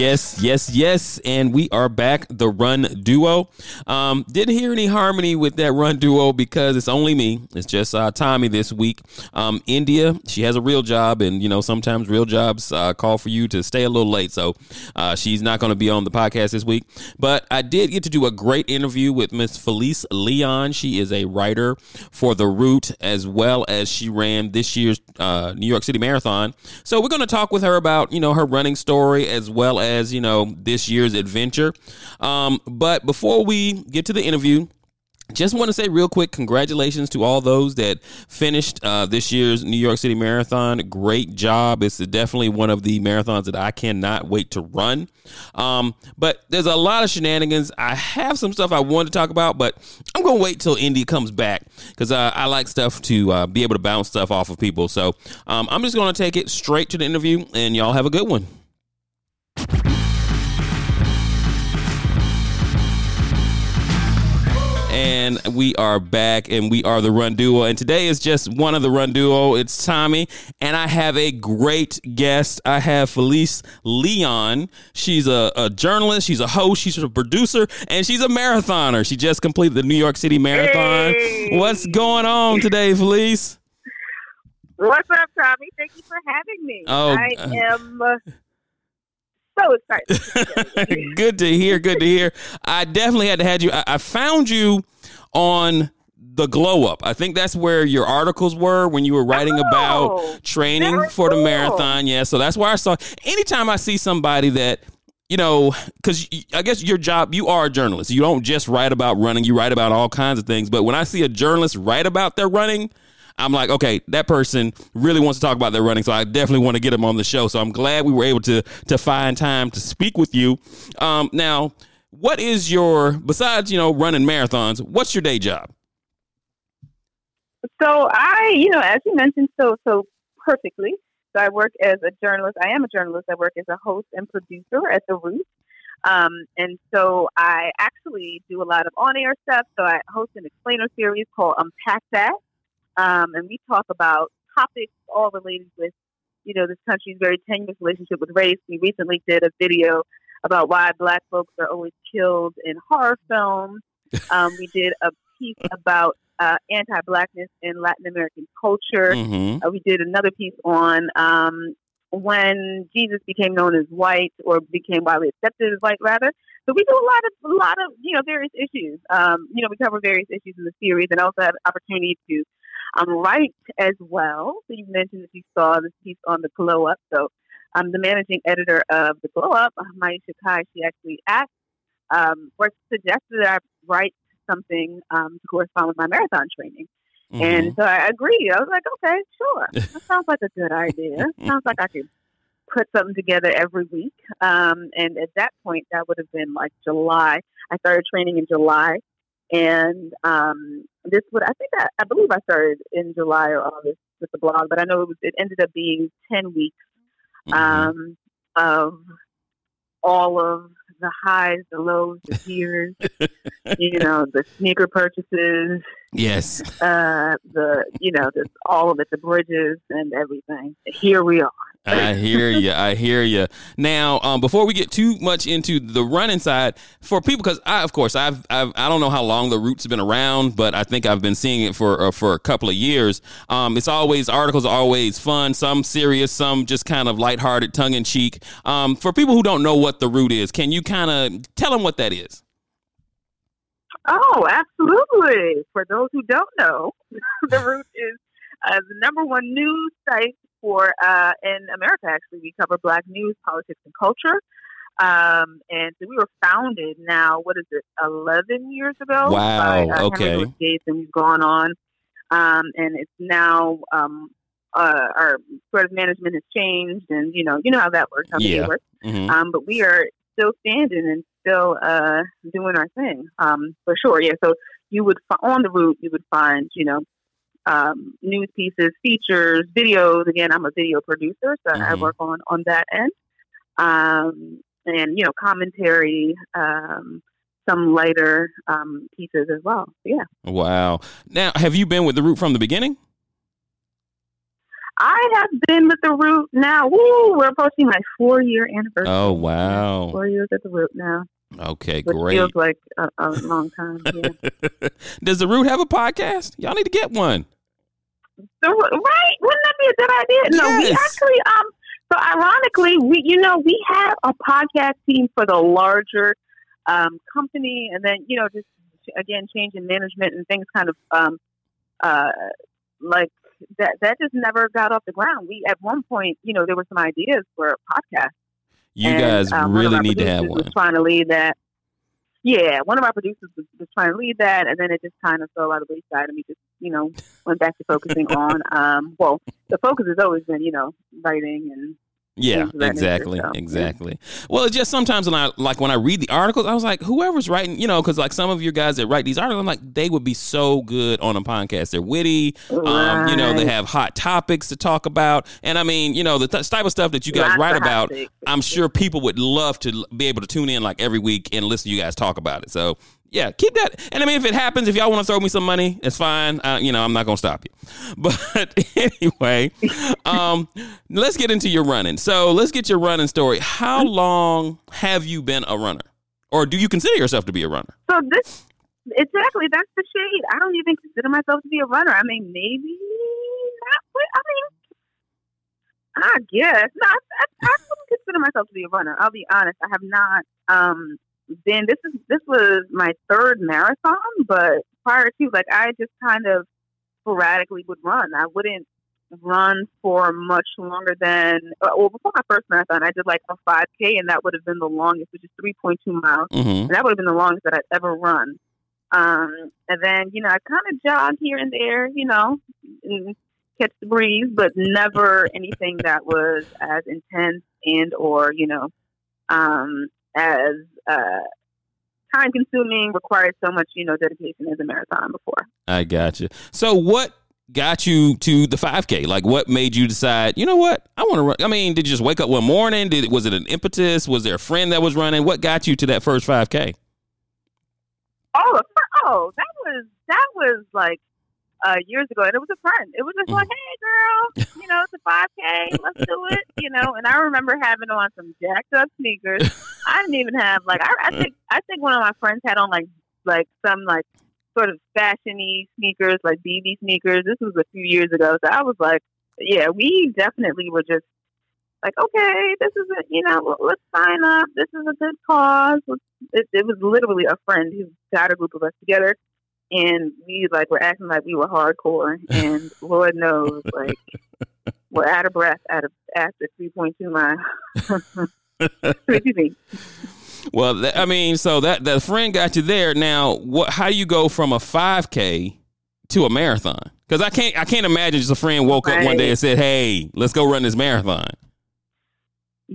Yes, yes, yes. And we are back, the Run Duo. Um, didn't hear any harmony with that Run Duo because it's only me. It's just uh, Tommy this week. Um, India, she has a real job, and you know sometimes real jobs uh, call for you to stay a little late, so uh, she's not going to be on the podcast this week. But I did get to do a great interview with Miss Felice Leon. She is a writer for The Root, as well as she ran this year's uh, New York City Marathon. So we're going to talk with her about you know her running story as well as you know this year's adventure. Um, but before we get to the interview, just want to say real quick congratulations to all those that finished uh, this year's new york city marathon. Great job. It's definitely one of the marathons that i cannot wait to run. Um, but there's a lot of shenanigans. I have some stuff i want to talk about but i'm going to wait till indy comes back because uh, i like stuff to uh, be able to bounce stuff off of people. So um, i'm just going to take it straight to the interview and y'all have a good one and we are back and we are the run duo. And today is just one of the run duo. It's tommy and i have a great guest. I have felice leon. She's a, a journalist she's a host she's a producer and she's a marathoner. She just completed the new york city marathon. Hey. what's going on today felice? What's up, Tommy? Thank you for having me. Oh, I uh, am so excited. good to hear. Good to hear. I definitely had to have you. I, I found you on the glow up. I think that's where your articles were when you were writing Oh, about training for the cool. marathon. Yeah, so that's why I saw. Anytime I see somebody that. You know, because I guess your job, you are a journalist. You don't just write about running, you write about all kinds of things. But when I see a journalist write about their running, I'm like, okay, that person really wants to talk about their running, so I definitely want to get them on the show. So I'm glad we were able to to find time to speak with you. Um, now, what is your besides you know running marathons? What's your day job? so I, you know, as you mentioned so so perfectly. So I work as a journalist. I am a journalist. I work as a host and producer at the Root. Um, and so I actually do a lot of on-air stuff. So I host an explainer series called Unpack That, um, and we talk about topics all related with, you know, this country's very tenuous relationship with race. We recently did a video about why Black folks are always killed in horror films. Um, we did a piece about uh, anti-blackness in Latin American culture. Mm-hmm. Uh, we did another piece on um, when Jesus became known as white or became widely accepted as white, rather. So we do a lot of a lot of you know various issues. Um, you know, we cover various issues in the series, and also have an opportunity to um, write as well. So you mentioned that you saw this piece on the Glow Up. So I'm the managing editor of the Glow Up, Maiysha Kai. She actually asked um, or suggested that I write something um, to correspond with my marathon training. Mm-hmm. And so I agreed. I was like, okay, sure. That sounds like a good idea. sounds like I could put something together every week. Um, and at that point, that would have been like July. I started training in July. And um, this would, I think, I, I believe I started in July or August with the blog, but I know it, was, it ended up being 10 weeks Mhm. um, of all of the highs, the lows, the tears, you know, the sneaker purchases, yes. uh, the you know, just all of it, the bridges and everything. Here we are. I hear you. I hear you. Now, um, before we get too much into the running side, for people, because I, of course, I've, I've, I don't know how long the roots have been around, but I think I've been seeing it for uh, for a couple of years. Um, it's always articles are always fun, some serious, some just kind of lighthearted, tongue in cheek. Um, for people who don't know what the root is, can you kind of tell them what that is? Oh, absolutely. For those who don't know, the Root is uh, the number one news site for uh, in America. Actually, we cover Black news, politics, and culture. Um, and so we were founded now. What is it? Eleven years ago. Wow, By, uh, okay. Gates, and we've gone on. Um, and it's now um, uh, our sort of management has changed, and you know, you know how that works. How Yeah. works. Mhm. Um, but we are still standing and still uh, doing our thing um, for sure. Yeah. So you would on the Root you would find you know um, news pieces, features, videos. Again, I'm a video producer, so I Mhm. work on on that end. Um, and you know commentary, um, some lighter um, pieces as well. So, yeah. Wow. Now, have you been with the root from the beginning? I have been with the root now. Woo, we're approaching my four year anniversary. Oh wow, four years at the root now. Okay, great. Feels like a, a long time. Yeah. Does the root have a podcast? Y'all need to get one. The, right? Wouldn't that be a good idea? No, we actually um. So ironically, we you know we have a podcast team for the larger um, company, and then you know just again change in management and things kind of um uh like that that just never got off the ground. We at one point you know there were some ideas for a podcast. You and, guys um, really need to have one. Was trying to lead that. Yeah, one of our producers was, was trying to lead that, and then it just kind of fell by the wayside, and we just, you know, went back to focusing on. Um, well, the focus has always been, you know, writing and Yeah, that nature, exactly, so, yeah. exactly. Well, it's just sometimes when I like when I read the articles, I was like, whoever's writing, you know, because like some of your guys that write these articles, I'm like, they would be so good on a podcast. They're witty, um, you know, they have hot topics to talk about, and I mean, you know, the th- type of stuff that you guys Lots write about. I'm sure people would love to be able to tune in like every week and listen to you guys talk about it. So. Yeah, keep that. And I mean, if it happens, if y'all want to throw me some money, it's fine. Uh, you know, I'm not gonna stop you. But anyway, um, let's get into your running. So let's get your running story. How long have you been a runner, or do you consider yourself to be a runner? So this exactly that's the shade. I don't even consider myself to be a runner. I mean, maybe not. I mean, I guess no. I, I, I wouldn't consider myself to be a runner. I'll be honest. I have not. Um, been this is this was my third marathon, but prior to like I just kind of sporadically would run. I wouldn't run for much longer than uh, well before my first marathon. I did like a 5K, and that would have been the longest, which is 3.2 miles Mm-hmm. and that would have been the longest that I'd ever run. Um, and then, you know, I kind of jog here and there, you know, and catch the breeze, but never anything that was as intense and or, you know, um, as uh, time consuming, required so much, you know, dedication as a marathon before. I got you. So what got you to the 5K? Like, what made you decide? You know what? I want to run. I mean, did you just wake up one morning? Did was it an impetus? Was there a friend that was running? What got you to that first 5K? Oh, oh, that was that was like uh, years ago, and it was a friend. It was just like, hey, girl, you know, it's a five k, let's do it, you know. And I remember having on some jacked up sneakers. I didn't even have like I, I uh. think I think one of my friends had on like like some like sort of fashiony sneakers, like BB sneakers. This was a few years ago, so I was like, yeah, we definitely were just like, okay, this is a, you know, let's sign up. This is a good cause. Let's it, it was literally a friend who got a group of us together and we like were acting like we were hardcore and lord knows like we're out of breath out of after 3.2 miles excuse me Well, th- I mean, so that that friend got you there. Now, what? How do you go from a 5K to a marathon? Because I can't, I can't imagine just a friend woke up one day and said, "Hey, let's go run this marathon."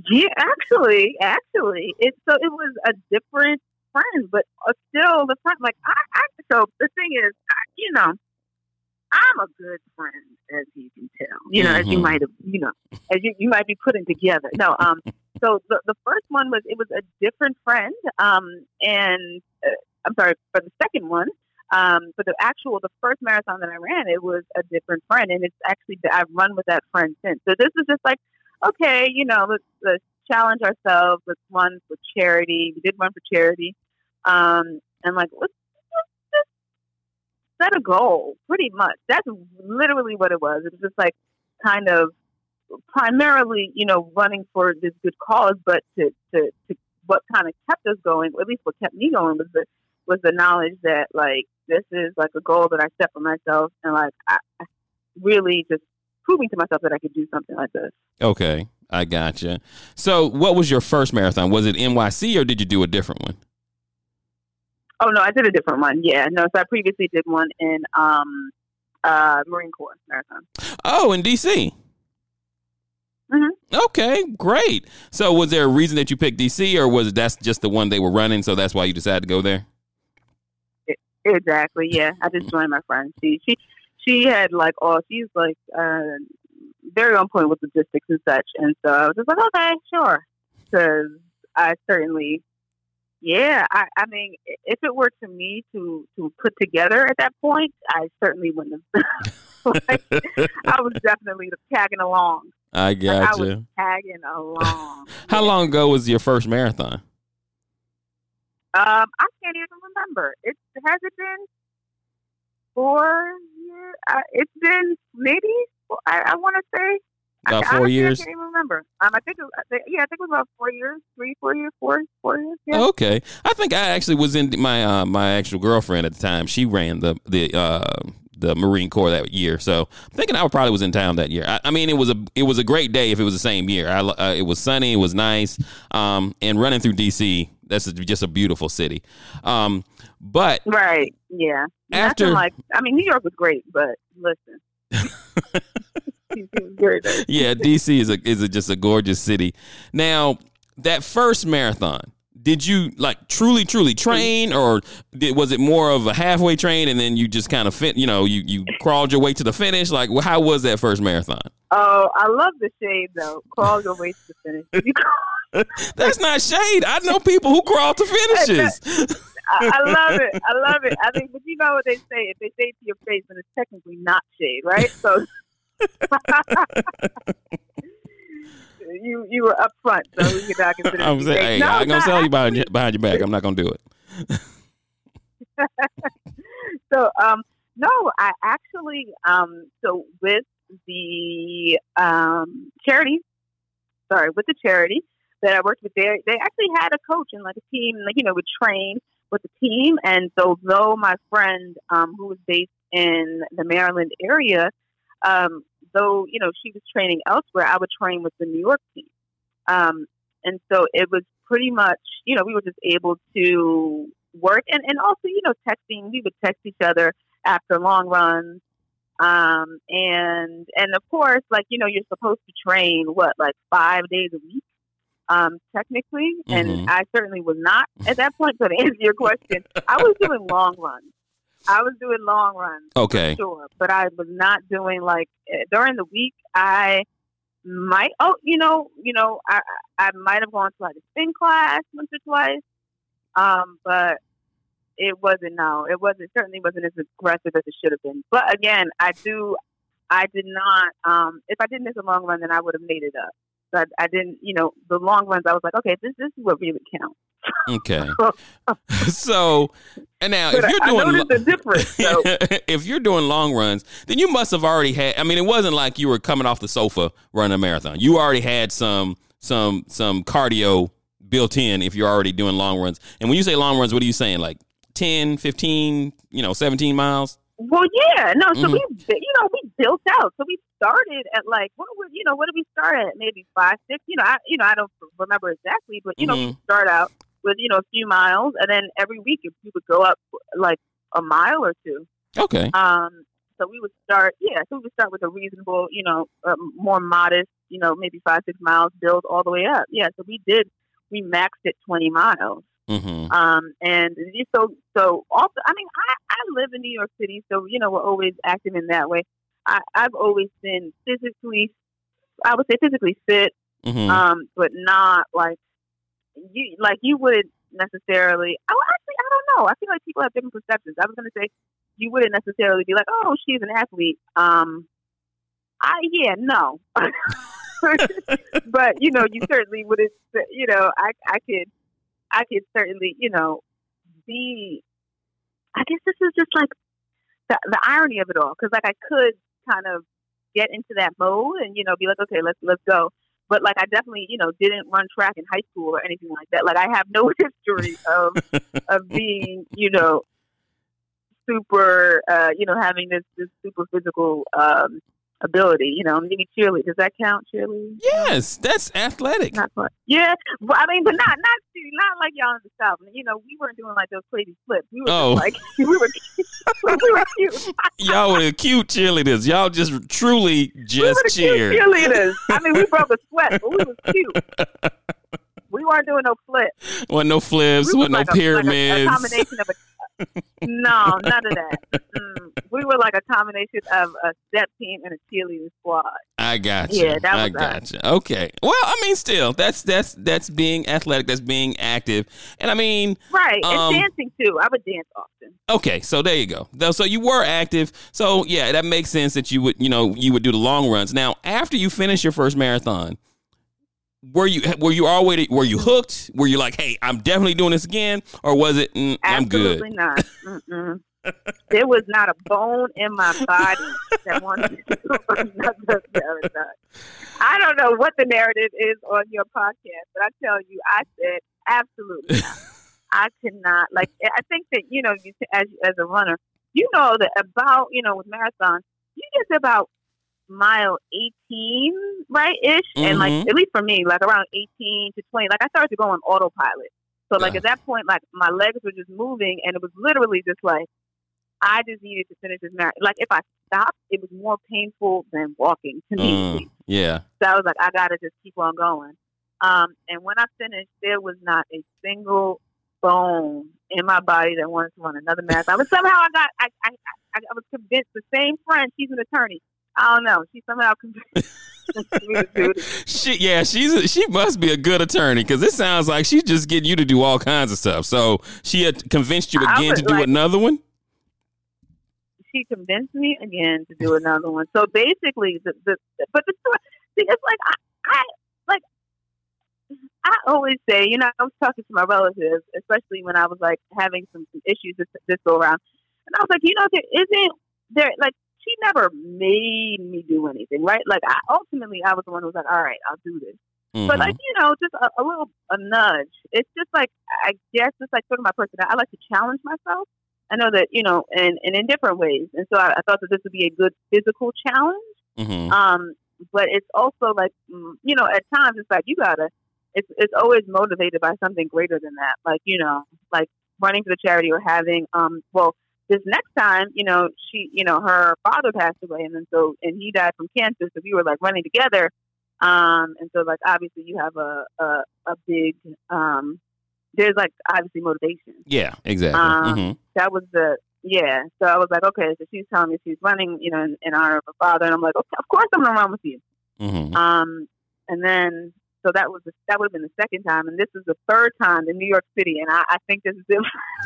yeah actually actually it so it was a different friend but uh, still the friend like i, I so the thing is I, you know i'm a good friend as you can tell you know as you Mhm. might have you know as you, you might be putting together no um so the, the first one was it was a different friend um and uh, i'm sorry for the second one um for the actual the first marathon that i ran it was a different friend and it's actually i've run with that friend since. So this is just like okay you know let's, let's challenge ourselves let's run for charity. We did run for charity um and like let's, let's just set a goal pretty much. That's literally what it was. It was just like kind of primarily, you know, running for this good cause, but to, to, to what kind of kept us going, or at least what kept me going was the was the knowledge that like this is like a goal that I set for myself and like I I really just proving to myself that I could do something like this. Okay, I gotcha. So, what was your first marathon? Was it NYC or did you do a different one? Oh no, I did a different one. Yeah, no, so I previously did one in um uh Marine Corps marathon. Oh, in DC. Mhm. Okay, great. So, was there a reason that you picked DC, or was that's just the one they were running, so that's why you decided to go there? Exactly. Yeah, I just joined my friend. She she she had like all she's like uh, very on point with logistics and such, and so I was just like, okay, sure, because I certainly, Yeah, I, I mean, if it were to me to to put together at that point, I certainly wouldn't have. like, I was definitely tagging along. I got Like, I you. was tagging along. How long ago was your first marathon? Um, I can't even remember. It has it been four years? Uh, it's been maybe I, I want to say About I, four honestly, years? I can't even remember. Um, I think it, yeah, I think it was about four years, three, four years, four, four years. Yeah. Okay, I think I actually was in my uh, my actual girlfriend at the time. She ran the the uh, the Marine Corps that year, so I'm thinking I probably was in town that year. I, I mean, it was a it was a great day if it was the same year. I, uh, it was sunny, it was nice, um, and running through DC. That's just a beautiful city. Um, but Right. Yeah. After- Nothing like I mean, New York was great, but listen. It was very nice. yeah, DC is a is a, just a gorgeous city. Now, that first marathon, did you like truly truly train, or did, was it more of a halfway train and then you just kind of fit? You know, you you crawled your way to the finish. Like, how was that first marathon? Oh, I love the shade though. Crawl your way to the finish. That's not shade. I know people who crawl to finishes. I, I love it. I love it. I think, but you know what they say? If they say to your face, then it's technically not shade, right? So you you were up front, so you could not consider. it I'm saying, hey, no, I'm not gonna tell you behind your, behind your back. I'm not gonna do it. so um no i actually um so with the um charity sorry with the charity that i worked with there they actually had a coach and like a team like you know would train with the team and so though my friend um who was based in the maryland area um though you know she was training elsewhere i would train with the new york team. Um and so it was pretty much you know we were just able to work and, and also you know texting we would text each other after long runs. Um and and of course like you know you're supposed to train what like five days a week um technically? Mhm. and i certainly was not at that point so to answer your question. I was doing long runs i was doing long runs Okay. sure but i was not doing like eh, during the week i might oh you know you know i i I might have gone to like a spin class once or twice um but it wasn't no it wasn't certainly wasn't as aggressive as it should have been but again i do i did not um if i did miss a long run then i would have made it up but I didn't, you know, the long runs. I was like, okay, this this is what really counts. Okay. so, and now if you're doing I the difference. So if you're doing long runs, then you must have already had. I mean, it wasn't like you were coming off the sofa running a marathon. You already had some some some cardio built in if you're already doing long runs. And when you say long runs, what are you saying? Like 10, 15, you know, 17 miles? Well, yeah, no. So Mhm. we, you know, we built out. So we started at like, what would you know? What did we start at? Maybe five, six. You know, I, you know, I don't remember exactly, but you know, we Mhm. start out with you know a few miles, and then every week if we would go up like a mile or two. Okay. Um, so we would start, yeah. So we would start with a reasonable, you know, more modest, you know, maybe five, six miles, build all the way up. Yeah. So we did. We maxed at twenty miles. hmm Um, and so, so also, I mean, I, I live in New York City, so, you know, we're always active in that way. I, I've always been physically, I would say physically fit, hmm um, but not like you, like you wouldn't necessarily, oh, actually, I don't know. I feel like people have different perceptions. I was to say you wouldn't necessarily be like, oh, she's an athlete. Um, I, yeah, no. but, you know, you certainly would have, you know, I, I could, I could certainly, you know, be. I guess this is just like the, the irony of it all, because like I could kind of get into that mode and you know be like, okay, let's let's go. But like I definitely, you know, didn't run track in high school or anything like that. Like I have no history of of being, you know, super, uh, you know, having this this super physical um ability. You know, maybe cheerlead. Does that count, cheerlead? Yes, that's athletic. Not. Yeah, but I mean, but not not not like y'all in the south. You know, we weren't doing like those crazy flips. We were Oh. like we were we were cute. Y'all were cute cheerleaders. Y'all just truly just cheered. cheerleaders. I mean, we broke a sweat, but we was cute. We weren't doing no flips. Wasn't no flips, We wasn't was no like a, like a, a pyramids. combination of a no, none of that. Mm-mm. We were like a combination of a step team and a cheerleading squad. I got you. Yeah, that I was got you. Okay. Well, I mean, still, that's that's that's being athletic. That's being active. And I mean, Right, Um, and dancing too. I would dance often. okay. So there you go. Though, So you were active. So yeah, that makes sense that you would, you know, you would do the long runs. Now, after you finish your first marathon, were you were you already were you hooked? Were you like, hey, I'm definitely doing this again, or was it, mm, I'm good? Absolutely not. Mm-mm. there was not a bone in my body that wanted to do another marathon. I don't know what the narrative is on your podcast, but I tell you, I said absolutely not. I cannot. Like, I think that you know, you as as a runner, you know that about you know with marathons, you get to about mile eighteen, right ish, and like Mhm. at least for me, like around eighteen to twenty, like I started to go on autopilot. So like Yeah. at that point, like my legs were just moving, and it was literally just like I just needed to finish this marathon. Like if I stopped, it was more painful than walking to me. Mm, yeah. So I was like, I gotta just keep on going. Um, and when I finished, there was not a single bone in my body that wanted to run another marathon. But somehow I got, I, I, I, I was convinced. The same friend, she's an attorney. I don't know. She somehow convinced me to do it. She yeah, she's a, she must be a good attorney because it sounds like she's just getting you to do all kinds of stuff. So she had convinced you again would to do like- another one. She convinced me again to do another one. So basically, the, the but the see, it's like I, I like I always say, you know, I was talking to my relatives, especially when I was like having some, some issues this, this go around, and I was like, you know, there isn't there like she never made me do anything, right? Like I ultimately I was the one who was like, all right, I'll do this. But Mhm. like you know, just a, a little a nudge. It's just like I guess it's like sort of my personality. I like to challenge myself. I know that you know, and, and in different ways. And so I, I thought that this would be a good physical challenge. Mhm. Um, but it's also like mm, you know, at times it's like you gotta. It's it's always motivated by something greater than that. Like you know, like running for the charity or having um. Well, this next time, you know, she, you know, her father passed away, and then so and he died from cancer. So we were like running together. Um, and so like obviously you have a a, a big um. There's like obviously motivation yeah, exactly. Um, Mhm. that was the yeah. So I was like, okay, so she's telling me she's running, you know, in, in honor of her father, and I'm like, okay, of course I'm gonna run with you. Mhm. Um, and then so that was the, that would have been the second time, and this is the third time in New York City, and I, I think this is different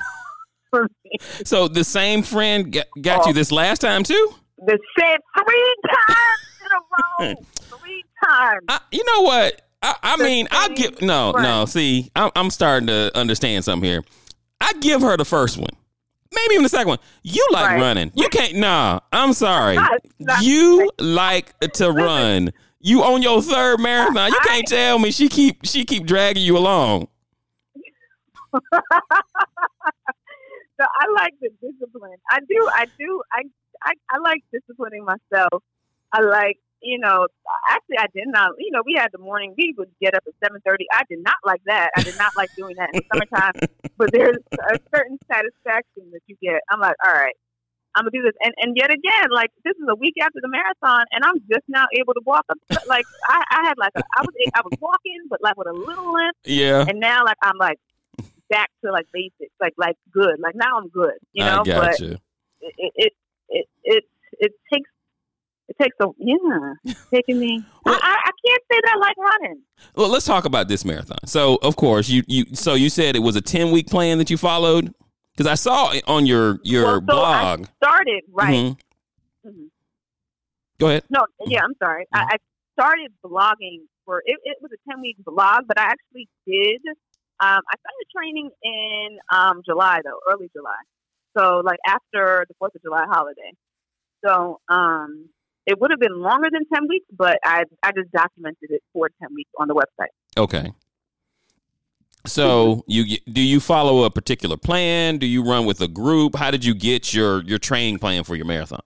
for me. So the same friend got, got Oh. you this last time too. The same three times in a row, three times. I, you know what? I, I mean, I give no, friend. no. See, I'm, I'm starting to understand something here. I give her the first one, maybe even the second one. You like Right. running. You can't. Nah, I'm sorry. Not- not- you like to run. You on your third marathon. You can't tell me she keep she keep dragging you along. so I like the discipline. I do. I do. I, I I like disciplining myself. I like you know. Actually, I did not. You know, we had the morning. We would get up at seven thirty. I did not like that. I did not like doing that in the summertime. But there's a certain satisfaction that you get. I'm like, all right. I'm gonna do this, and and yet again, like this is a week after the marathon, and I'm just now able to walk up. Like I, I had like a, I was I was walking, but like with a little limp, Yeah, and now like I'm like back to like basics, like like good. Like now I'm good, you know. I got but you. it it it it it, takes it takes a yeah, taking me. I, Well- I I can't say that I like running. Well, let's talk about this marathon. So, of course, you you so you said it was a 10 week plan that you followed because I saw it on your your Well, so blog. I started right. Mhm. Mhm. Go ahead. No, yeah, I'm sorry. I, I started blogging for it. It was a ten week blog, but I actually did. Um, I started training in um, July though, early July. So like after the Fourth of July holiday. So um, it would have been longer than ten weeks, but I I just documented it for ten weeks on the website. Okay. So you do you follow a particular plan? Do you run with a group? How did you get your your training plan for your marathon?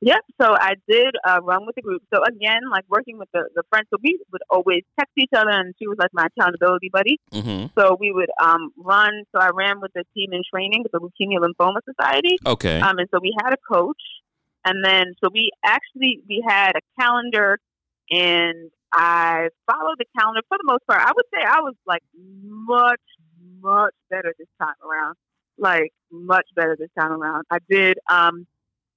Yep. So I did uh, run with the group. So again, like working with the, the friends, so we would always text each other, and she was like my accountability buddy. hmm So we would um, run. So I ran with the team in training with the Leukemia Lymphoma Society. Okay. Um, and so we had a coach, and then so we actually we had a calendar, and I followed the calendar for the most part. I would say I was like much much better this time around. like much better this time around. I did um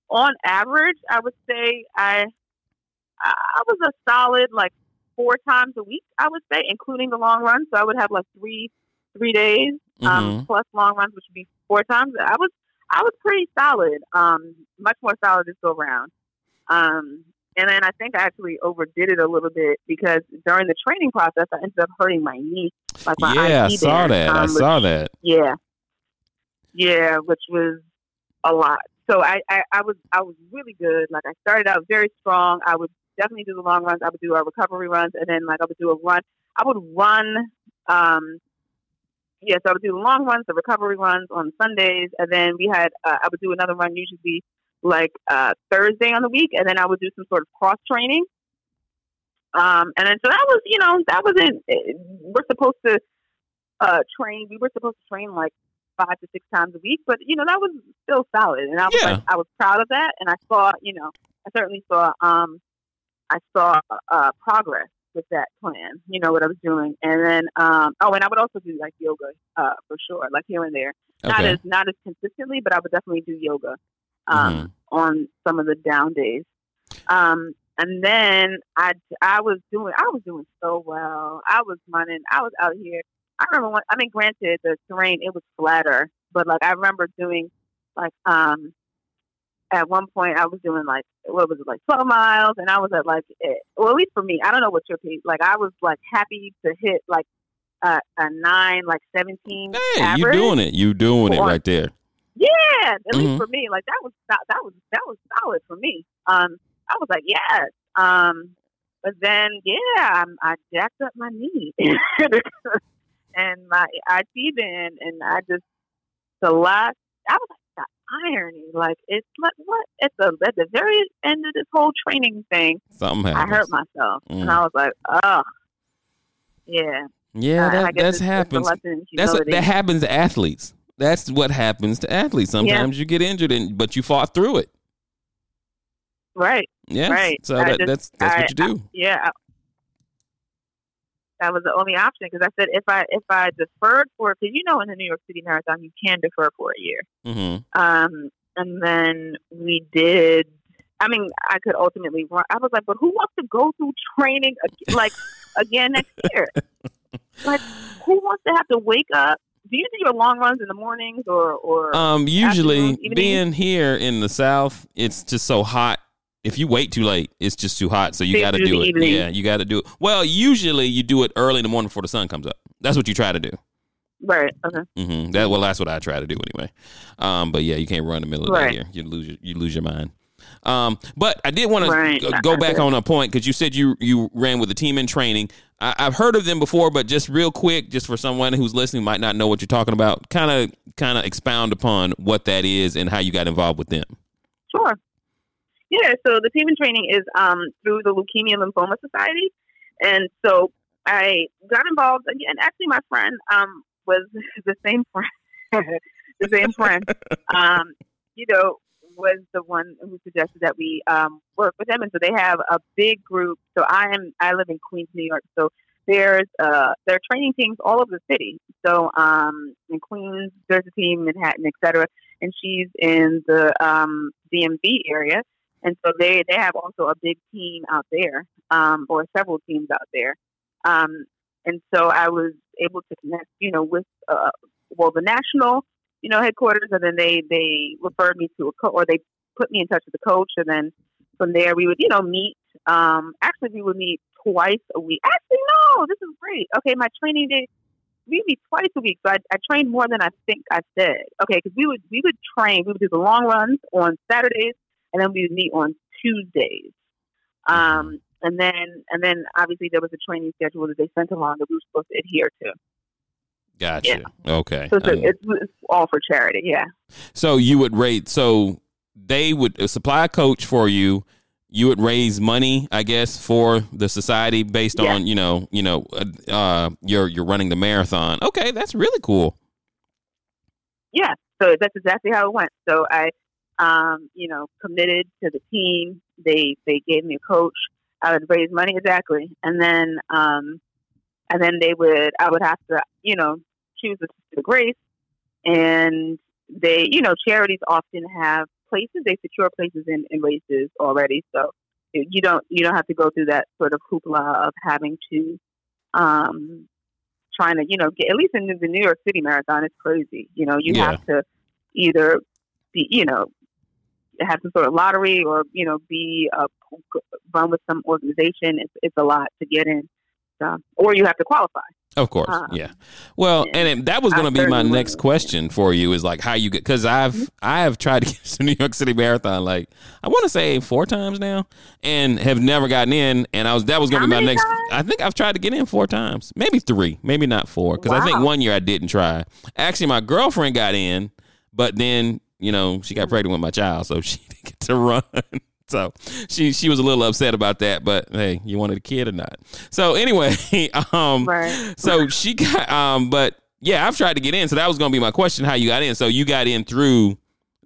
on average, I would say I I was a solid like four times a week. I would say, including the long runs. So I would have like three three days um, Mhm. plus long runs, which would be four times. I was I was pretty solid, um, much more solid this go around. Um, and then I think I actually overdid it a little bit because during the training process, I ended up hurting my knee. Like my yeah, I saw band, that. I um, which- saw that. yeah, yeah, which was a lot. So I, I, I was I was really good. Like I started out very strong. I would definitely do the long runs. I would do our recovery runs, and then like I would do a run. I would run. Um, yes, I would do the long runs, the recovery runs on Sundays, and then we had uh, I would do another run usually like uh, Thursday on the week, and then I would do some sort of cross training. Um, and then so that was you know that wasn't we're supposed to uh, train. We were supposed to train like five to six times a week, but you know that was still solid, and I was Yeah. like, I was proud of that, and I saw, you know, I certainly saw, um, I saw uh, progress with that plan. You know what I was doing, and then, um, oh, and I would also do like yoga, uh, for sure, like here and there, not as not as consistently, but I would definitely do yoga, um, Mhm. on some of the down days. Um, and then I, I was doing, I was doing so well. I was running. I was out here. I remember when, I mean, granted, the terrain, it was flatter, but like, I remember doing like, um, at one point I was doing like, what was it, like 12 miles. And I was at like, eh, well, at least for me, I don't know what your pace, like, I was like happy to hit like a, a nine, like 17 Hey, you doing it. You doing it right there. Yeah, at Mhm. least for me, like that was that, that was that was solid for me. Um, I was like, yes. Um, but then yeah, I, I jacked up my knee and my IT band, and I just the last I was like the irony, like it's like what at the at the very end of this whole training thing, Something I hurt myself, Mm. and I was like, oh, yeah, Yeah, I- I guess that's happens. That's what, that happens to athletes. That's what happens to athletes. Sometimes you get injured, and but you fought through it. right. Yeah, Right. So that, just- that's that's I- what you do. yeah I- that was the only option because i said if i if i deferred for because you know in the new york city marathon you can defer for a year. Hmm um and then we did i mean i could ultimately run i was like but who wants to go through training like again next year? Like who wants to have to wake up? Do you do your long runs in the mornings or or Um, usually being here in the South, it's just so hot. If you wait too late, it's just too hot. So you got to do it. evening. Yeah, you got to do it. Well, usually you do it early in the morning before the sun comes up. That's what you try to do. right okay hmm That well, that's what I try to do anyway. Um, but yeah, you can't run in the middle of Right. the year. You lose your, you lose your mind. Um, but I did want Right. to go back on a point because you said you you ran with a team in training. I, I've heard of them before, but just real quick, just for someone who's listening might not know what you're talking about, kind of kind of expound upon what that is and how you got involved with them. Sure. Yeah, so the team in training is um, through the Leukemia Lymphoma Society. And so I got involved, and actually, my friend um, was the same friend, the same friend, um, you know, was the one who suggested that we um, work with them. And so they have a big group. So I am, I live in Queens, New York. So there's uh, there are training teams all over the city. So um, in Queens, there's a team, Manhattan, et cetera and she's in the um, DMV area. And so they, they have also a big team out there, um, or several teams out there. Um, and so I was able to connect, you know, with, uh, well, the national, you know, headquarters, and then they, they referred me to a coach, or they put me in touch with the coach, and then from there we would, you know, meet. Um, actually, we would meet twice a week. Actually, no, this is great. Okay, my training day, meet twice a week. So I, I trained more than I think I said. Okay, because we would we would train. We would do the long runs on Saturdays, and then we would meet on Tuesdays. Um, and then and then obviously there was a training schedule that they sent along that we were supposed to adhere to. Gotcha. Okay. So it's, Um, it's, it's all for charity. Yeah. So you would rate. So they would uh, supply a coach for you. You would raise money, I guess, for the society based Yeah. on you know, you know, uh, uh, you're you're running the marathon. Okay, that's really cool. Yeah. So that's exactly how it went. So I, um, you know, committed to the team. They they gave me a coach. I would raise money exactly, and then um, and then they would I would have to you know choose the, the grace, and they, you know, charities often have places they secure places in, in races already, so you don't you don't have to go through that sort of hoopla of having to um trying to you know get at least in the New York City Marathon it's crazy you know you Yeah. have to either be you know have some sort of lottery or you know be a run with some organization it's it's a lot to get in so, or you have to qualify Of course, Um, yeah. Well, yeah. and it, that was going to be my next question for you is like how you get because I've Mm-hmm. I have tried to get to New York City Marathon like I want to say four times now and have never gotten in. And I was that was going to be my next. times? I think I've tried to get in four times, maybe three, maybe not four because I think one year I didn't try. Actually, my girlfriend got in, but then you know she Mm-hmm. got pregnant with my child, so she didn't get to run. So she she was a little upset about that, but hey, you wanted a kid or not? So anyway, um, Right. so she got um, but yeah, I've tried to get in. So that was going to be my question: how you got in? So you got in through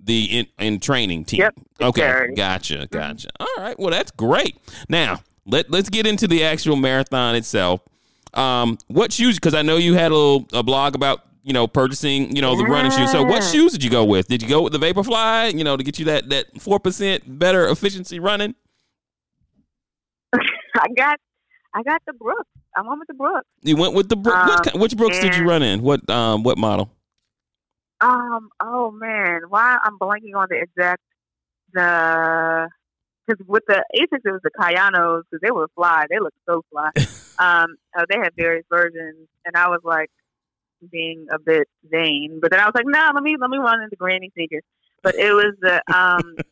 the in, in training team. Yep, Okay. charity. Gotcha. Gotcha. All right. Well, that's great. Now let let's get into the actual marathon itself. Um, what shoes? Because I know you had a little a blog about you know purchasing you know the running shoes. So what shoes did you go with? Did you go with the Vaporfly? You know to get you that that four percent better efficiency running. I got I got the Brooks I went with the Brooks You went with the Brooks. Um, ki- which Brooks did you run in? What um what model? Um. Oh man, why I'm blanking on the exact the because with the Asics it was the Kayanos because they were fly. They looked so fly. um. uh, they had various versions, and I was like being a bit vain, but then I was like, no, let me let me run into Granny sneakers. But it was the um.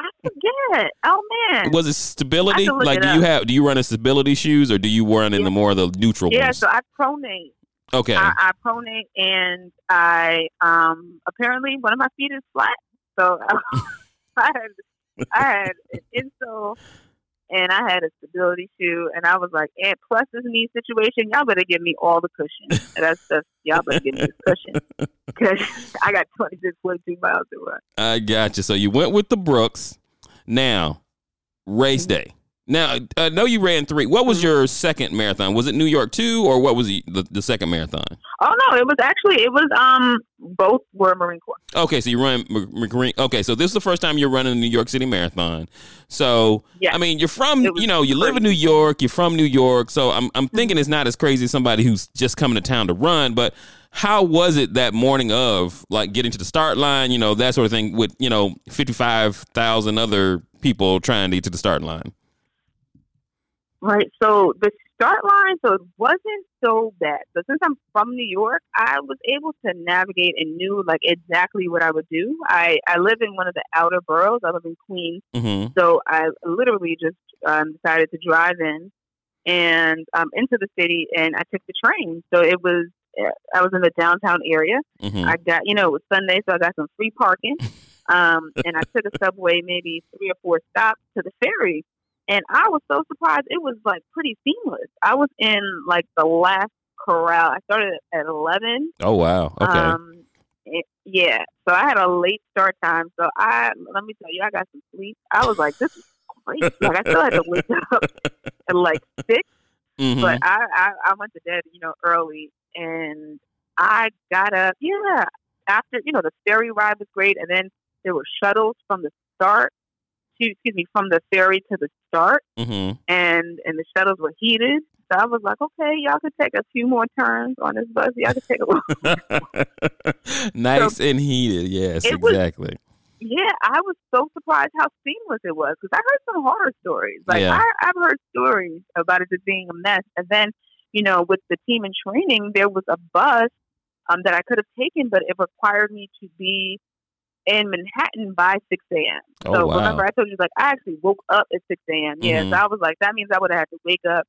I forget. Oh man. Was it stability? I Like, it do you have do you run in stability shoes or do you run in Yeah. the more of the neutral yeah. ones? So I pronate. okay. I, I pronate, and I um apparently one of my feet is flat, so I had I had an insole and I had a stability shoe, and I was like, and plus this knee situation, y'all better give me all the cushion. And that's just y'all better give me the cushion because I got twenty six point two miles to run. I got you. So you went with the Brooks. Now, race Mm-hmm. day. Now, uh, I know you ran three. What was mm-hmm. your second marathon? Was it New York two, or what was the, the, the second marathon? Oh no, it was actually it was um both were Marine Corps. Okay, so you run Marine. Okay, so this is the first time you're running the New York City Marathon. So, Yeah. I mean, you're from, you know, you live in New. York. You're from New York. So I'm, I'm mm-hmm. thinking it's not as crazy as somebody who's just coming to town to run. But how was it that morning of, like, getting to the start line? You know, that sort of thing with, you know, fifty five thousand other people trying to get to the start line. Right. So the start line, so it wasn't so bad. So since I'm from New York, I was able to navigate and knew like exactly what I would do. I, I live in one of the outer boroughs. I live in Queens. Mm-hmm. So I literally just um, decided to drive in and um, into the city and I took the train. So it was, uh, I was in the downtown area. Mm-hmm. I got, you know, it was Sunday, so I got some free parking. Um, and I took a subway maybe three or four stops to the ferry. And I was so surprised. It was like pretty seamless. I was in like the last corral. I started at 11. Oh wow. Okay. Um, it- yeah. So I had a late start time. So I, let me tell you, I got some sleep. I was like, this is great. Like I still had to wake up at like six Mhm. but I, I I went to bed, you know, early, and I got up. Yeah, after you know the ferry ride was great, and then there were shuttles from the start to excuse me from the ferry to the start, Mhm. and and the shuttles were heated. So I was like, okay, y'all could take a few more turns on this bus. Y'all could take a little. nice and heated. Yes, It was- exactly. yeah, I was so surprised how seamless it was because I heard some horror stories. Like Yeah. I, I've heard stories about it just being a mess, and then you know, with the team in training, there was a bus um, that I could have taken, but it required me to be in Manhattan by six a.m. Oh, so wow. remember, I told you like I actually woke up at six a.m. Yeah, Mhm. so I was like, that means I would have had to wake up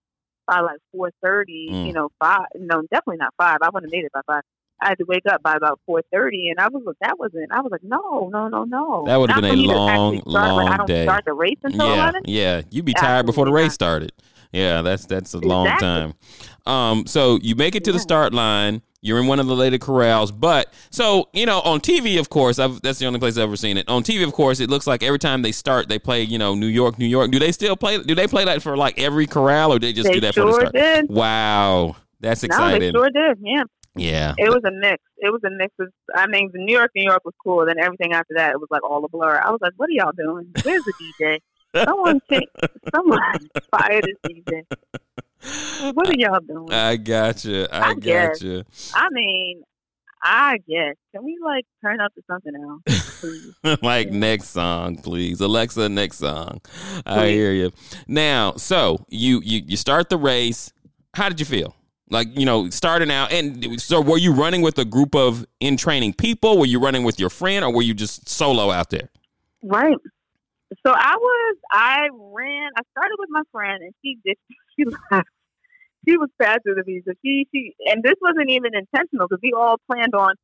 by like four thirty. Mm. You know, five. No, definitely not five. I wouldn't have made it by five. I had to wake up by about four thirty, and I was like, that wasn't. I was like, no, no, no, no. That would've been a me to long, like, I long don't day. Start the race until yeah, eleven. yeah. You'd be tired before the race not. started. Yeah, that's that's a long time. Um, so you make it to the start line. You're in one of the later corrals, but so you know on TV, of course, I've, that's the only place I've ever seen it. On TV, of course, it looks like every time they start, they play you know New York, New York. Do they still play? Do they play that for like every corral, or they just They do that for the start? did. Wow, that's exciting. No, they sure did. Yeah. Yeah. It was a mix. It was a mix of, I mean, the New York, New York was cool. Then everything after that, it was like all a blur. I was like, what are y'all doing? Where's the DJ? Someone, take, someone fire this season. What are y'all doing? I gotcha. I, I guess. you. I mean, I guess. Can we like turn up to something else, please? like next song, please. Alexa, next song. I hear you. Now, so you you you start the race. How did you feel? Like you know, starting out, and so were you running with a group of in training people? Were you running with your friend, or were you just solo out there? Right. So I was, I ran, I started with my friend and she did, she laughed. She was faster than me. So she, she, and this wasn't even intentional because we all planned on,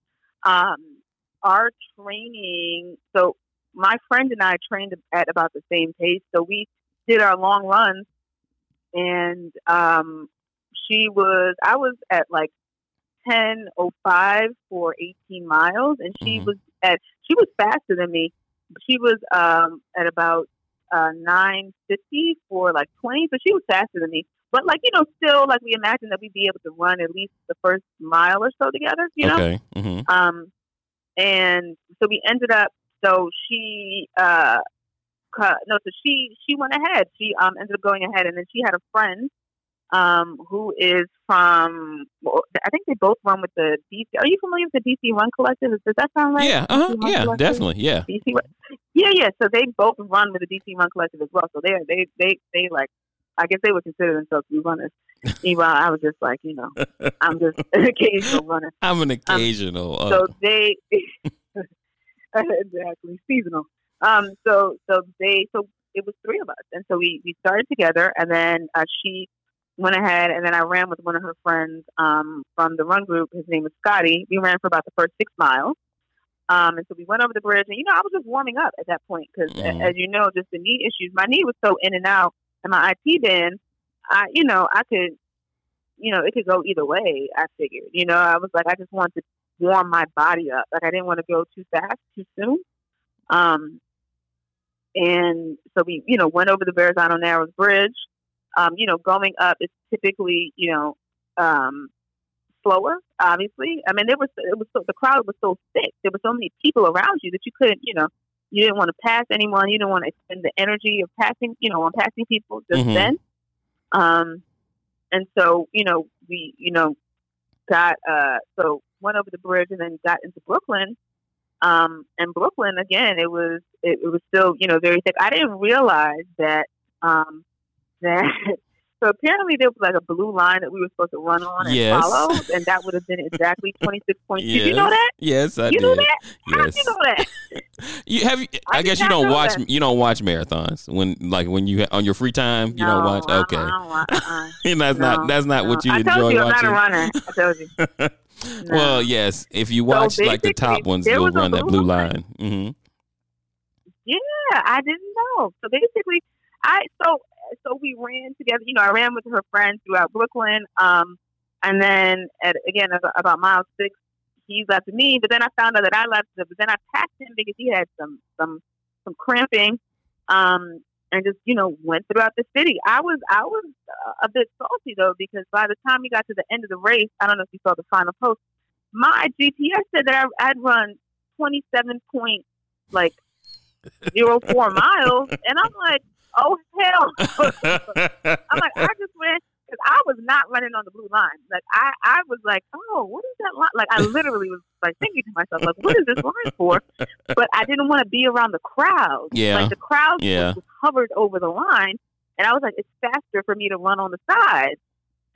um, our training. So my friend and I trained at about the same pace. So we did our long runs and, um, she was, I was at like 10.05 for 18 miles and she Mhm. was at, she was faster than me she was um at about uh nine fifty for like twenty, so she was faster than me. But like you know, still like we imagined that we'd be able to run at least the first mile or so together. You know, okay. hmm um, and so we ended up. So she uh no, so she she went ahead. She um ended up going ahead, and then she had a friend um who is from. well, I think they both run with the DC. Are you familiar with the DC Run Collective? Does that sound right? Yeah. Uh huh. Yeah. Collective? Definitely. Yeah. DC Run- Yeah, yeah. So they both run with the DC Run Collective as well. So they they they they like I guess they would consider themselves to be runners. Meanwhile, I was just like, you know, I'm just an occasional runner. I'm an occasional. uh, So they exactly seasonal. Um, so so they so it was three of us, and so we we started together, and then uh, she went ahead, and then I ran with one of her friends um, from the run group. His name is Scotty. We ran for about the first six miles. Um, and so we went over the bridge, and you know, I was just warming up at that point because, Mhm. as you know, just the knee issues. My knee was so in and out, and my IT band, I, you know, I could, you know, it could go either way. I figured, you know, I was like, I just wanted to warm my body up. Like I didn't want to go too fast, too soon. Um, and so we, you know, went over the Verrazano Narrows Bridge. Um, you know, going up is typically, you know, um, slower. Obviously, I mean, there was it was so, the crowd was so thick. There were so many people around you that you couldn't, you know, you didn't want to pass anyone. You didn't want to expend the energy of passing, you know, on passing people just Mhm. then. Um, and so, you know, we, you know, got uh, so went over the bridge and then got into Brooklyn. Um, and Brooklyn again, it was it, it was still, you know, very thick. I didn't realize that um, that so apparently there was like a blue line that we were supposed to run on and Yes. follow, and that would have been exactly twenty six point two. Did you know that? Yes, I you did. know that? How Yes. you know that? You have. I, I guess you don't watch. that. You don't watch marathons when, like, when you on your free time. You don't No, watch. uh-uh, Okay, don't wa- uh-uh. that's No, not. That's not no. what you I enjoy told you watching. I'm not a runner. I told you. Well, yes. If you watch like the top ones, you'll run that blue blue line. line. hmm Yeah, I didn't know. So basically, I so so we ran together. You know, I ran with her friends throughout Brooklyn. Um, and then at again about, mile six, he left me. But then I found out that I left. him. But then I passed him because he had some some some cramping. Um, and just you know went throughout the city. I was I was uh, a bit salty though because by the time we got to the end of the race, I don't know if you saw the final post. My GPS said that I, I'd run twenty seven point like zero four miles, and I'm like, oh hell! I'm like, I just went because I was not running on the blue line. Like I, I was like, oh, what is that line? Like I literally was like thinking to myself, like, what is this line for? But I didn't want to be around the crowd. Yeah. like the crowd Yeah. was, was hovered over the line, and I was like, it's faster for me to run on the sides.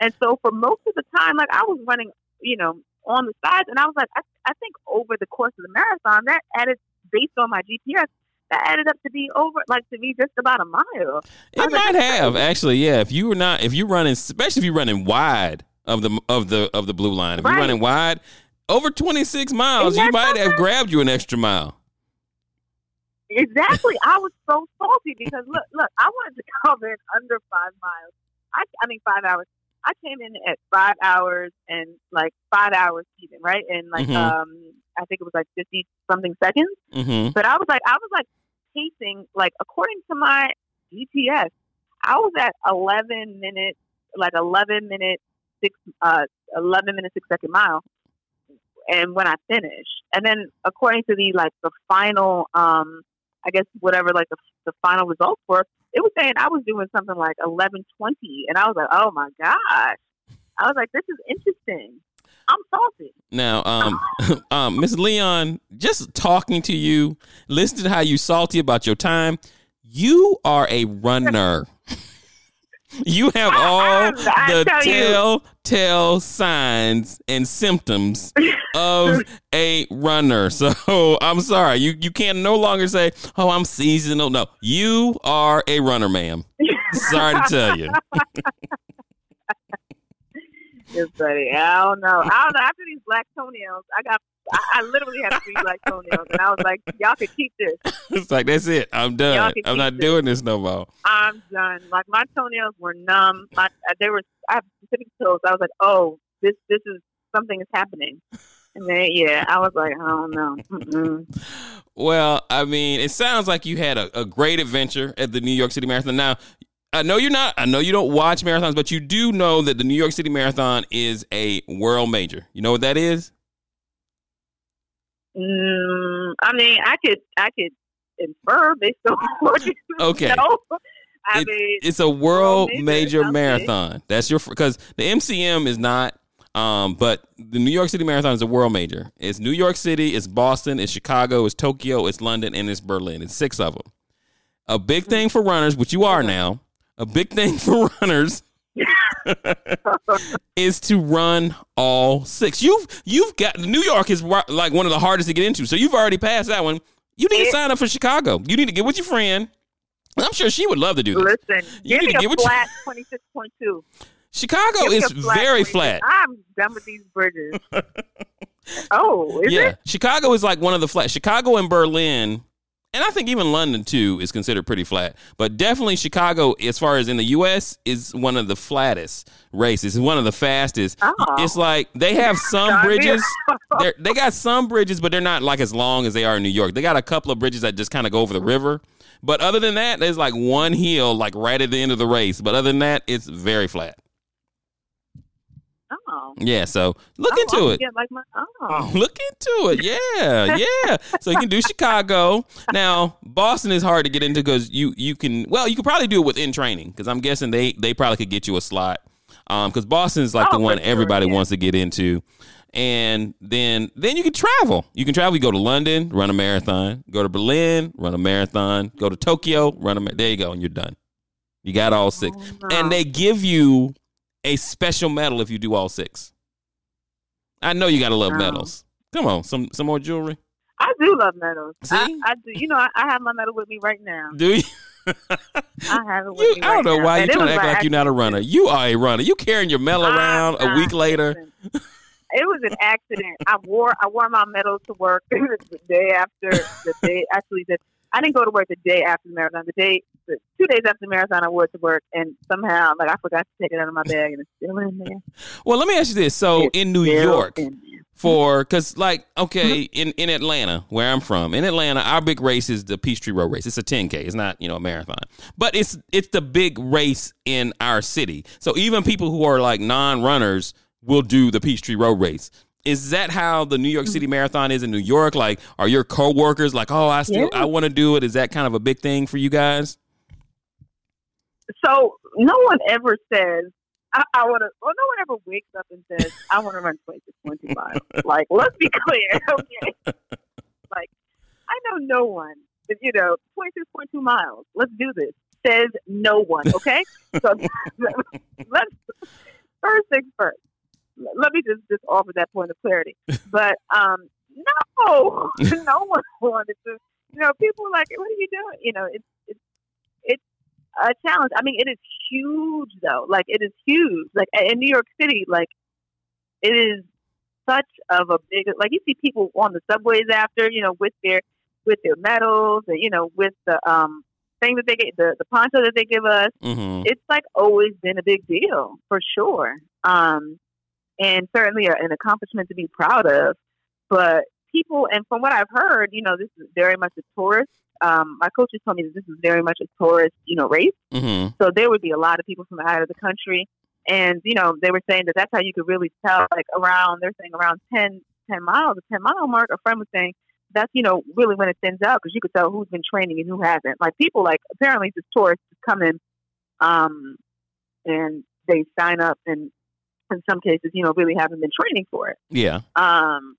And so for most of the time, like I was running, you know, on the sides, and I was like, I, I think over the course of the marathon, that added based on my GPS. That added up to be over, like to be just about a mile. It like, might that's have actually. Yeah, if you were not, if you're running, especially if you're running wide of the of the of the blue line, if you're running wide over 26 miles, you might have grabbed you an extra mile. Exactly. I was so salty because look, look, I wanted to come in under five miles. I, I mean, five hours. I came in at five hours and like five hours even, right? And like, Mhm. um, I think it was like fifty something seconds. hmm But I was like, I was like pacing, like according to my GPS, I was at eleven minutes, like eleven minutes, six, uh, eleven minute six second mile. and when I finished. And then according to the like the final, um, I guess whatever like the, the final results were, it was saying I was doing something like eleven twenty, and I was like, oh my gosh. I was like, this is interesting. I'm salty. Now, um, um, Miss Leon, just talking to you, listening to how you salty about your time, you are a runner. you have all the telltale signs and symptoms of a runner. So I'm sorry, you you can no longer say, "Oh, I'm seasonal." No, you are a runner, ma'am. sorry to tell you. It's funny. I don't know. I don't know. After these black toenails, I got. I, I literally had three black toenails, and I was like, "Y'all can keep this." it's like that's it. I'm done. I'm not this. doing this no more. I'm done. Like my toenails were numb. My uh, they were. I have specific toes. I was like, "Oh, this this is something is happening." And then yeah, I was like, "I don't know." Mm-mm. Well, I mean, it sounds like you had a, a great adventure at the New York City Marathon. Now, I know you're not. I know you don't watch marathons, but you do know that the New York City Marathon is a world major. You know what that is? Mm, I mean, I could, I could infer based on what you okay. know. I it, mean, it's a world, world major, major marathon. That's your because the MCM is not. Um, but the New York City Marathon is a world major. It's New York City, it's Boston, it's Chicago, it's Tokyo, it's London, and it's Berlin. It's six of them. A big thing for runners, which you are now, a big thing for runners is to run all six. You've you've got New York is like one of the hardest to get into, so you've already passed that one. You need to sign up for Chicago. You need to get with your friend. I'm sure she would love to do this. Listen, you give need me to a get flat twenty six point two. Chicago is flat very flat. I'm done with these bridges. oh, yeah. It? Chicago is like one of the flat. Chicago and Berlin and I think even London too is considered pretty flat. But definitely Chicago, as far as in the U.S., is one of the flattest races. It's one of the fastest. Oh. It's like they have some bridges. they got some bridges, but they're not like as long as they are in New York. They got a couple of bridges that just kind of go over the river. But other than that, there's like one hill like right at the end of the race. But other than that, it's very flat. Oh. Yeah, so look oh, into it. Like my, oh. Look into it. Yeah, yeah. so you can do Chicago. Now, Boston is hard to get into because you you can well, you could probably do it within training because I'm guessing they they probably could get you a slot. Um, because Boston is like oh, the one sure, everybody yeah. wants to get into. And then then you can travel. You can travel. You go to London, run a marathon. Go to Berlin, run a marathon. Go to Tokyo, run a. There you go, and you're done. You got all six, oh, no. and they give you a special medal if you do all six. I know you gotta love medals. Come on, some some more jewelry. I do love medals. See? I, I do. You know, I, I, have my medal with me right now. Do you? I have it with you, me. I don't know now. why you're trying to act like you're not a runner. You are a runner. You carrying your medal ah, around a week ah, later. it was an accident. I wore I wore my medal to work the day after the day. Actually, the I didn't go to work the day after the marathon. The day, the two days after the marathon, I wore it to work, and somehow, like, I forgot to take it out of my bag, and it's still in there. Well, let me ask you this: so it's in New York, in for because, like, okay, mm-hmm. in in Atlanta, where I'm from, in Atlanta, our big race is the Peachtree Road Race. It's a 10k. It's not you know a marathon, but it's it's the big race in our city. So even people who are like non-runners will do the Peachtree Road Race is that how the New York City mm-hmm. Marathon is in New York? Like, are your coworkers like, oh, I still yeah. I want to do it? Is that kind of a big thing for you guys? So no one ever says I, I want to. Well, no one ever wakes up and says I want to run twenty to twenty miles. like, let's be clear, okay? like, I know no one. You know, twenty two point two miles. Let's do this. Says no one. Okay, so let's first things first let me just just offer that point of clarity. But um, no, no one wanted to. You know, people were like, "What are you doing?" You know, it's it's it's a challenge. I mean, it is huge though. Like it is huge. Like in New York City, like it is such of a big. Like you see people on the subways after, you know, with their with their medals, and you know, with the um thing that they get, the the poncho that they give us. Mm-hmm. It's like always been a big deal for sure. Um, and certainly an accomplishment to be proud of. But people, and from what I've heard, you know, this is very much a tourist. Um, my coaches told me that this is very much a tourist, you know, race. Mm-hmm. So there would be a lot of people from out of the country, and you know, they were saying that that's how you could really tell. Like around, they're saying around 10 ten miles, the ten mile mark, a friend was saying that's you know really when it thins out because you could tell who's been training and who hasn't. Like people like apparently just tourists come in, um, and they sign up and in some cases you know really haven't been training for it. Yeah. Um,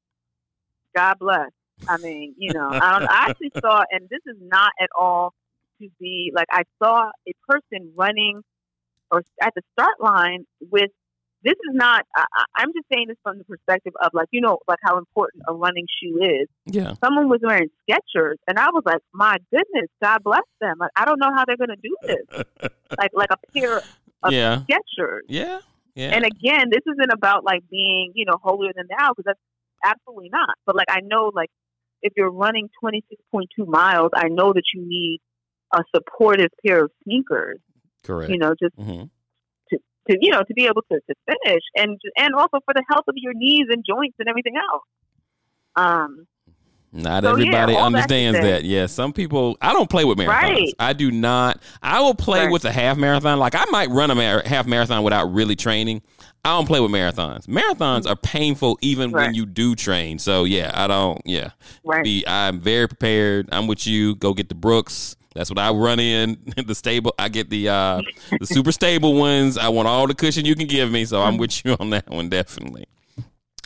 God bless. I mean, you know, I, don't, I actually saw, and this is not at all to be like I saw a person running or at the start line with this is not I, i'm just saying this from the perspective of like you know like how important a running shoe is. Yeah. Someone was wearing Skechers and i was like my goodness god bless them. Like i don't know how they're going to do this. Like like a pair of yeah. Skechers. Yeah yeah. And again this isn't about like being you know holier than thou because that's absolutely not. But like i know like if you're running 26.2 miles i know that you need a supportive pair of sneakers correct. you know just mm-hmm. to you know to be able to, to finish and and also for the health of your knees and joints and everything else. Um, not so, everybody yeah, understands that, that. Yeah, some people. I don't play with marathons. Right. I do not. I will play right. with a half marathon. Like I might run a mar- half marathon without really training. I don't play with marathons. Marathons are painful even right. when you do train. So yeah, I don't. Yeah, right. Be, I'm very prepared. I'm with you. Go get the Brooks. That's what I run in the stable. I get the uh, the super stable ones. I want all the cushion you can give me. So I'm with you on that one definitely.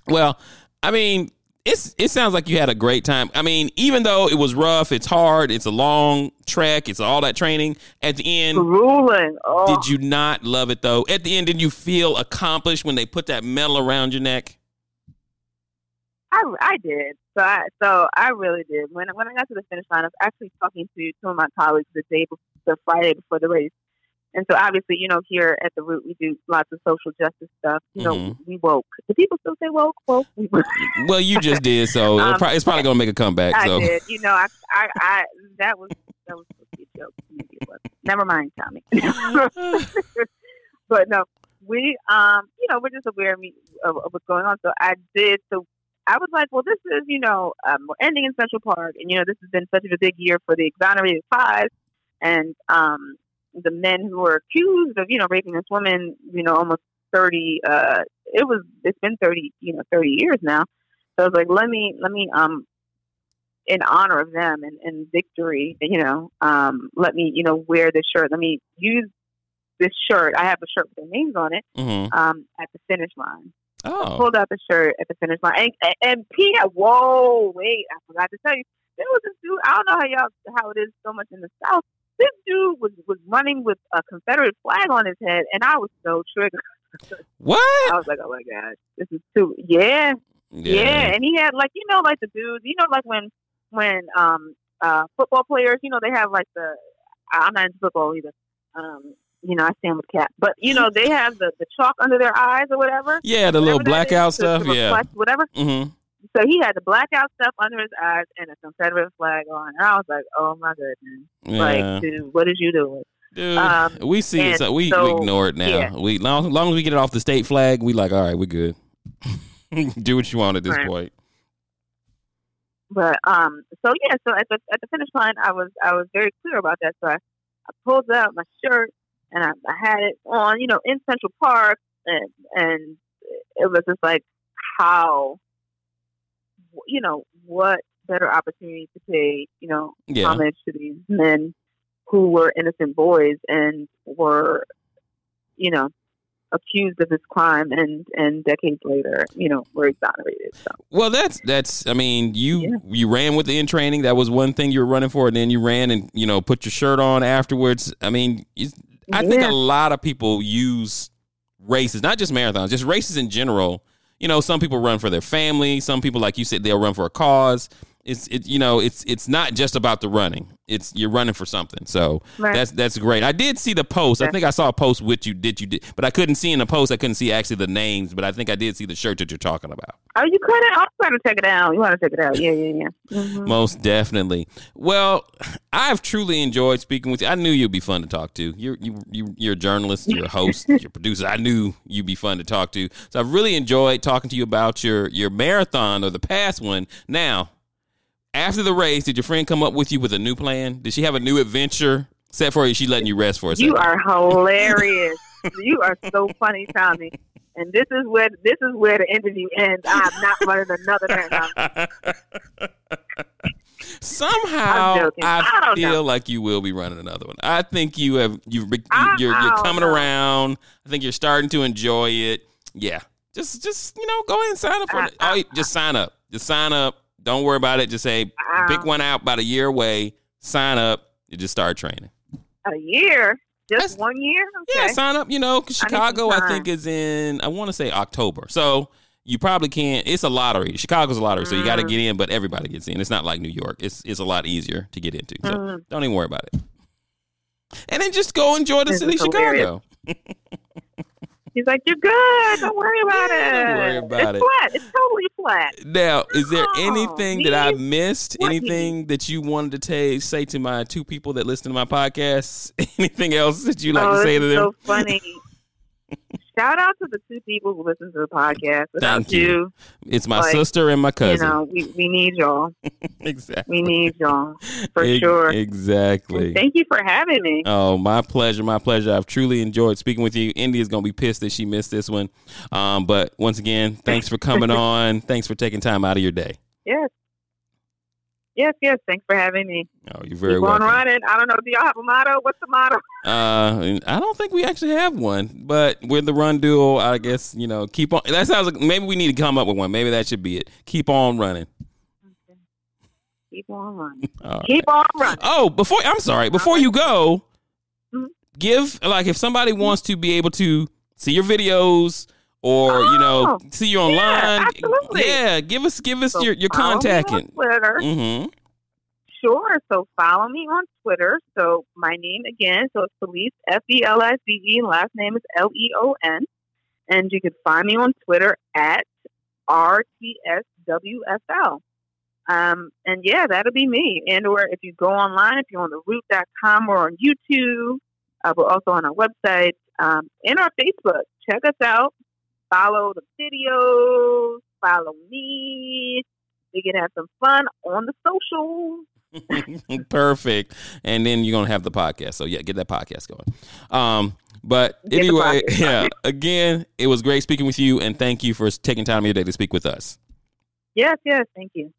Well, I mean, it's it sounds like you had a great time. I mean, even though it was rough, it's hard, it's a long trek, it's all that training. At the end, grueling. Oh. Did you not love it though? At the end, did you feel accomplished when they put that medal around your neck? I, I did. So I so I really did. When when I got to the finish line, I was actually talking to two of my colleagues the day before, the Friday before the race. And so obviously, you know, here at the Root we do lots of social justice stuff. You know, Mhm. we woke. Do people still say woke? Woke. We woke. Well, you just did, so Um, it's probably gonna make a comeback. I so did. You know, I, I, I, that was that was supposed to be a joke. Maybe it wasn't. Never mind, Tommy. but no, we, um, you know, we're just aware of, me, of, of what's going on. So I did. So I was like, well, this is, you know, um, we're ending in Central Park, and you know, this has been such a big year for the exonerated five, and um, the men who were accused of, you know, raping this woman, you know, almost thirty. Uh, it was. It's been thirty, you know, thirty years now. So I was like, let me, let me, um, in honor of them and, and victory, you know, um, let me, you know, wear this shirt. Let me use this shirt. I have a shirt with their names on it Mhm. um, at the finish line. Oh, Pulled out the shirt at the finish line. And, and, Pete, whoa, wait, I forgot to tell you. There was this dude, I don't know how y'all, how it is so much in the South. This dude was, was running with a Confederate flag on his head, and I was so triggered. what? I was like, oh my gosh, this is too, yeah, yeah, and he had like you know like the dudes, you know like when when um uh football players, you know they have like the I'm not into football either. Um, you know I stand with Cap, but you know they have the the chalk under their eyes or whatever. Yeah, the little whatever that blackout is, stuff. yeah. reflect Whatever. hmm So he had the blackout stuff under his eyes and a Confederate flag on, and I was like, oh my goodness, Yeah. like dude, what is you doing? Dude, Um, we see it, so we, we ignore it now. yeah. We long, long as we get it off the state flag, we like, all right, we're good. Do what you want at this Right. point. But um, so yeah, so at the at the finish line, I was I was very clear about that. So I, I pulled out my shirt and I, I had it on, you know, in Central Park, and and it was just like how, you know, what better opportunity to pay, you know, Yeah. homage to these men who were innocent boys and were, you know, accused of this crime and and decades later, you know, were exonerated. So. Well, that's that's. I mean, you Yeah. you ran with the in training. That was one thing you were running for, and then you ran and you know put your shirt on afterwards. I mean, I think Yeah. a lot of people use races, not just marathons, just races in general. You know, some people run for their family. Some people, like you said, they'll run for a cause. It's it, you know, it's it's not just about the running. It's you're running for something. So Right. that's that's great. I did see the post. I think I saw a post with you. Did you did, but I couldn't see in the post. I couldn't see actually the names, but I think I did see the shirt that you're talking about. Oh, you couldn't? I'm trying to check it out. You want to check it out? Yeah, yeah, yeah. Mhm. Most definitely. Well, I've truly enjoyed speaking with you. I knew you'd be fun to talk to. You're you, you you're a journalist, you're a host, you're a producer. I knew you'd be fun to talk to. So I've really enjoyed talking to you about your your marathon or the past one. Now, after the race, did your friend come up with you with a new plan? Did she have a new adventure set for you? She letting you rest for a second. You are hilarious. you are so funny, Tommy. and this is where this is where the interview ends. I'm not running another marathon. Somehow, I, I feel know. like you will be running another one. I think you have you've you, I- you're you're coming around. I think you're starting to enjoy it. Yeah, just just you know, go ahead and sign up for I- it. Oh, just sign up. Just sign up. Don't worry about it. Just say I- pick one out about a year away. Sign up. You just start training. A year, just That's- one year. Yeah, sign up. You know, I Chicago, I time. think, is in. I want to say October. So you probably can't. It's a lottery. Chicago's a lottery, so you got to Mm. get in. But everybody gets in. It's not like New York. It's it's a lot easier to get into. So Mm. don't even worry about it. And then just go enjoy the This city is of hilarious. Chicago. He's like, "You're good. Don't worry about Yeah, it. don't worry about it's it. flat. It's totally flat." Now, is there Oh, anything that I missed? What Anything that you wanted to ta- say to my two people that listen to my podcast? Anything else that you like oh, to say to them? so funny. Shout out to the two people who listen to the podcast. Without Thank you. It's my like, sister and my you cousin. know, we, we need y'all. exactly. We need y'all for Ex- sure. Exactly. And Thank you for having me. Oh, my pleasure, my pleasure. I've truly enjoyed speaking with you. India's gonna be pissed that she missed this one, um, but once again, thanks for coming on. Thanks for taking time out of your day. Yes. Yes, yes. Thanks for having me. Oh, you're very Keep on welcome. running. I don't know. Do y'all have a motto? What's the motto? Uh, I don't think we actually have one, but with the run duo, I guess you know, keep on. That sounds like maybe we need to come up with one. Maybe that should be it. Keep on running. Keep on running. All right. Keep on running. Oh, before I'm sorry, before you go, Mhm. give like if somebody wants to be able to see your videos or you know Oh, see you online, absolutely. yeah, give us give us So your your follow me contact. on Twitter. Mm-hmm. Sure. So follow me on Twitter. So my name again, so it's Felice F E L I C E. And last name is L E O N, and you can find me on Twitter at R T S W F L. Um, and yeah, that'll be me. And or if you go online, if you're on the root.com or on YouTube, uh, but also on our website um, and our Facebook, check us out. Follow the videos. Follow me. We can have some fun on the socials. Perfect. And then you're gonna have the podcast. So yeah, get that podcast going. Um, but Get anyway, yeah. Again, it was great speaking with you, and thank you for taking time of your day to speak with us. Yes, yes, thank you.